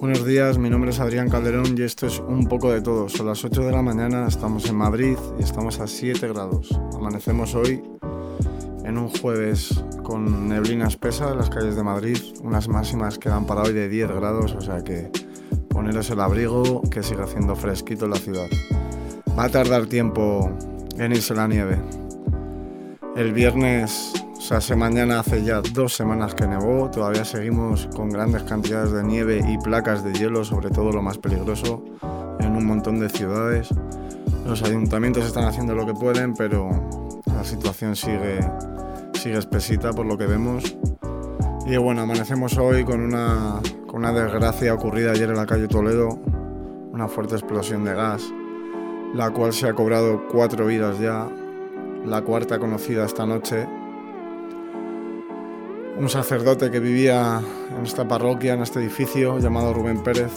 Buenos días, mi nombre es Adrián Calderón y esto es un poco de todo. Son las 8 de la mañana, estamos en Madrid y estamos a 7 grados. Amanecemos hoy en un jueves con neblina espesa en las calles de Madrid, unas máximas que dan para hoy de 10 grados, o sea que poneros el abrigo que sigue haciendo fresquito en la ciudad. Va a tardar tiempo en irse la nieve. El viernes, o sea, hace mañana hace ya dos semanas que nevó, todavía seguimos con grandes cantidades de nieve y placas de hielo, sobre todo lo más peligroso, en un montón de ciudades. Los ayuntamientos están haciendo lo que pueden, pero la situación sigue, sigue espesita por lo que vemos. Y bueno, amanecemos hoy con una, con una desgracia ocurrida ayer en la calle Toledo, una fuerte explosión de gas, la cual se ha cobrado cuatro vidas ya, la cuarta conocida esta noche. Un sacerdote que vivía en esta parroquia, en este edificio, llamado Rubén Pérez.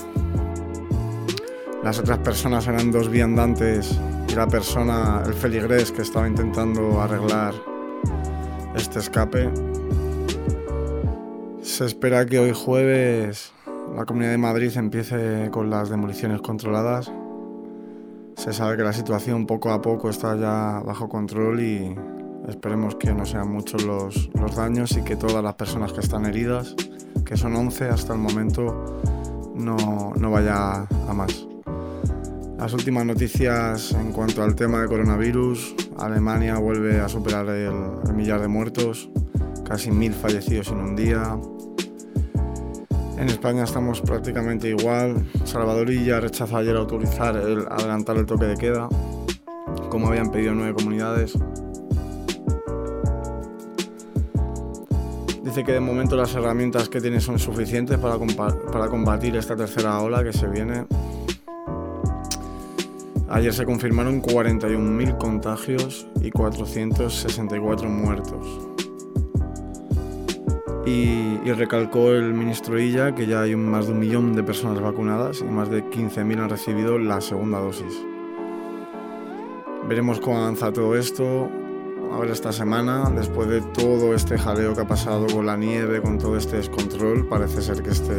Las otras personas eran dos viandantes y la persona, el feligrés, que estaba intentando arreglar este escape. Se espera que hoy jueves la Comunidad de Madrid empiece con las demoliciones controladas. Se sabe que la situación poco a poco está ya bajo control y esperemos que no sean muchos los, los daños y que todas las personas que están heridas, que son 11 hasta el momento, no, no vaya a más. Las últimas noticias en cuanto al tema de coronavirus, Alemania vuelve a superar el, millar de muertos, casi mil fallecidos en un día, en España estamos prácticamente igual. Salvadorilla rechazó ayer autorizar el adelantar el toque de queda, como habían pedido nueve comunidades. Dice que de momento las herramientas que tiene son suficientes para, para combatir esta tercera ola que se viene. Ayer se confirmaron 41.000 contagios y 464 muertos. Y, recalcó el ministro Illa que ya hay más de un millón de personas vacunadas y más de 15.000 han recibido la segunda dosis. Veremos cómo avanza todo esto. A ver esta semana, después de todo este jaleo que ha pasado con la nieve, con todo este descontrol, parece ser que este,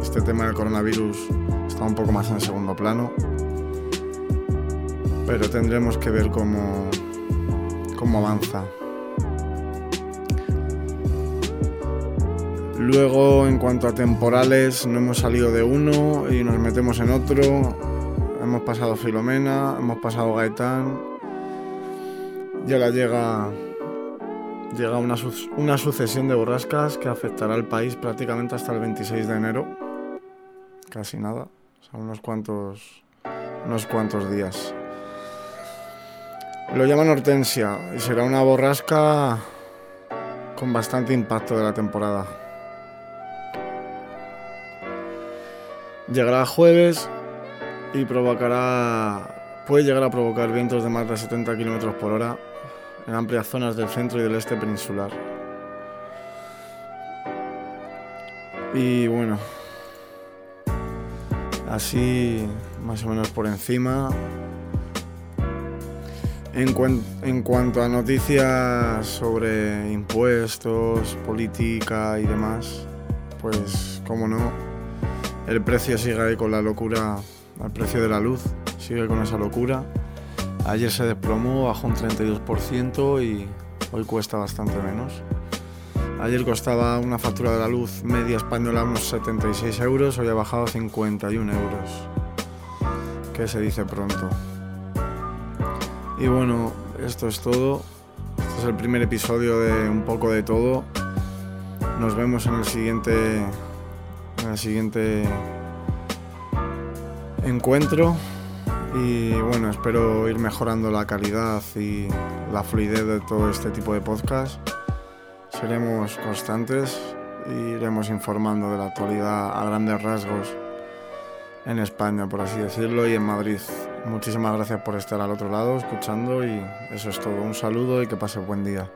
este tema del coronavirus está un poco más en segundo plano. Pero tendremos que ver cómo, cómo avanza. Luego, en cuanto a temporales, no hemos salido de uno y nos metemos en otro. Hemos pasado Filomena, hemos pasado Gaetán. Y ahora llega, llega una, una sucesión de borrascas que afectará al país prácticamente hasta el 26 de enero. Casi nada. O sea, unos cuantos, unos cuantos días. Lo llaman Hortensia y será una borrasca con bastante impacto de la temporada. Llegará jueves y provocará. Puede llegar a provocar vientos de más de 70 km por hora en amplias zonas del centro y del este peninsular. Y bueno, así más o menos por encima. En, cuen en cuanto a noticias sobre impuestos, política y demás, pues como no, el precio sigue ahí con la locura, el precio de la luz sigue con esa locura. Ayer se desplomó, bajó un 32% y hoy cuesta bastante menos. Ayer costaba una factura de la luz media española unos 76 euros, hoy ha bajado a 51 euros. Que se dice pronto. Y bueno, esto es todo. Este es el primer episodio de un poco de todo. Nos vemos en el siguiente en el siguiente encuentro y bueno, espero ir mejorando la calidad y la fluidez de todo este tipo de podcast. Seremos constantes e iremos informando de la actualidad a grandes rasgos en España, por así decirlo, y en Madrid. Muchísimas gracias por estar al otro lado escuchando y eso es todo. Un saludo y que pase buen día.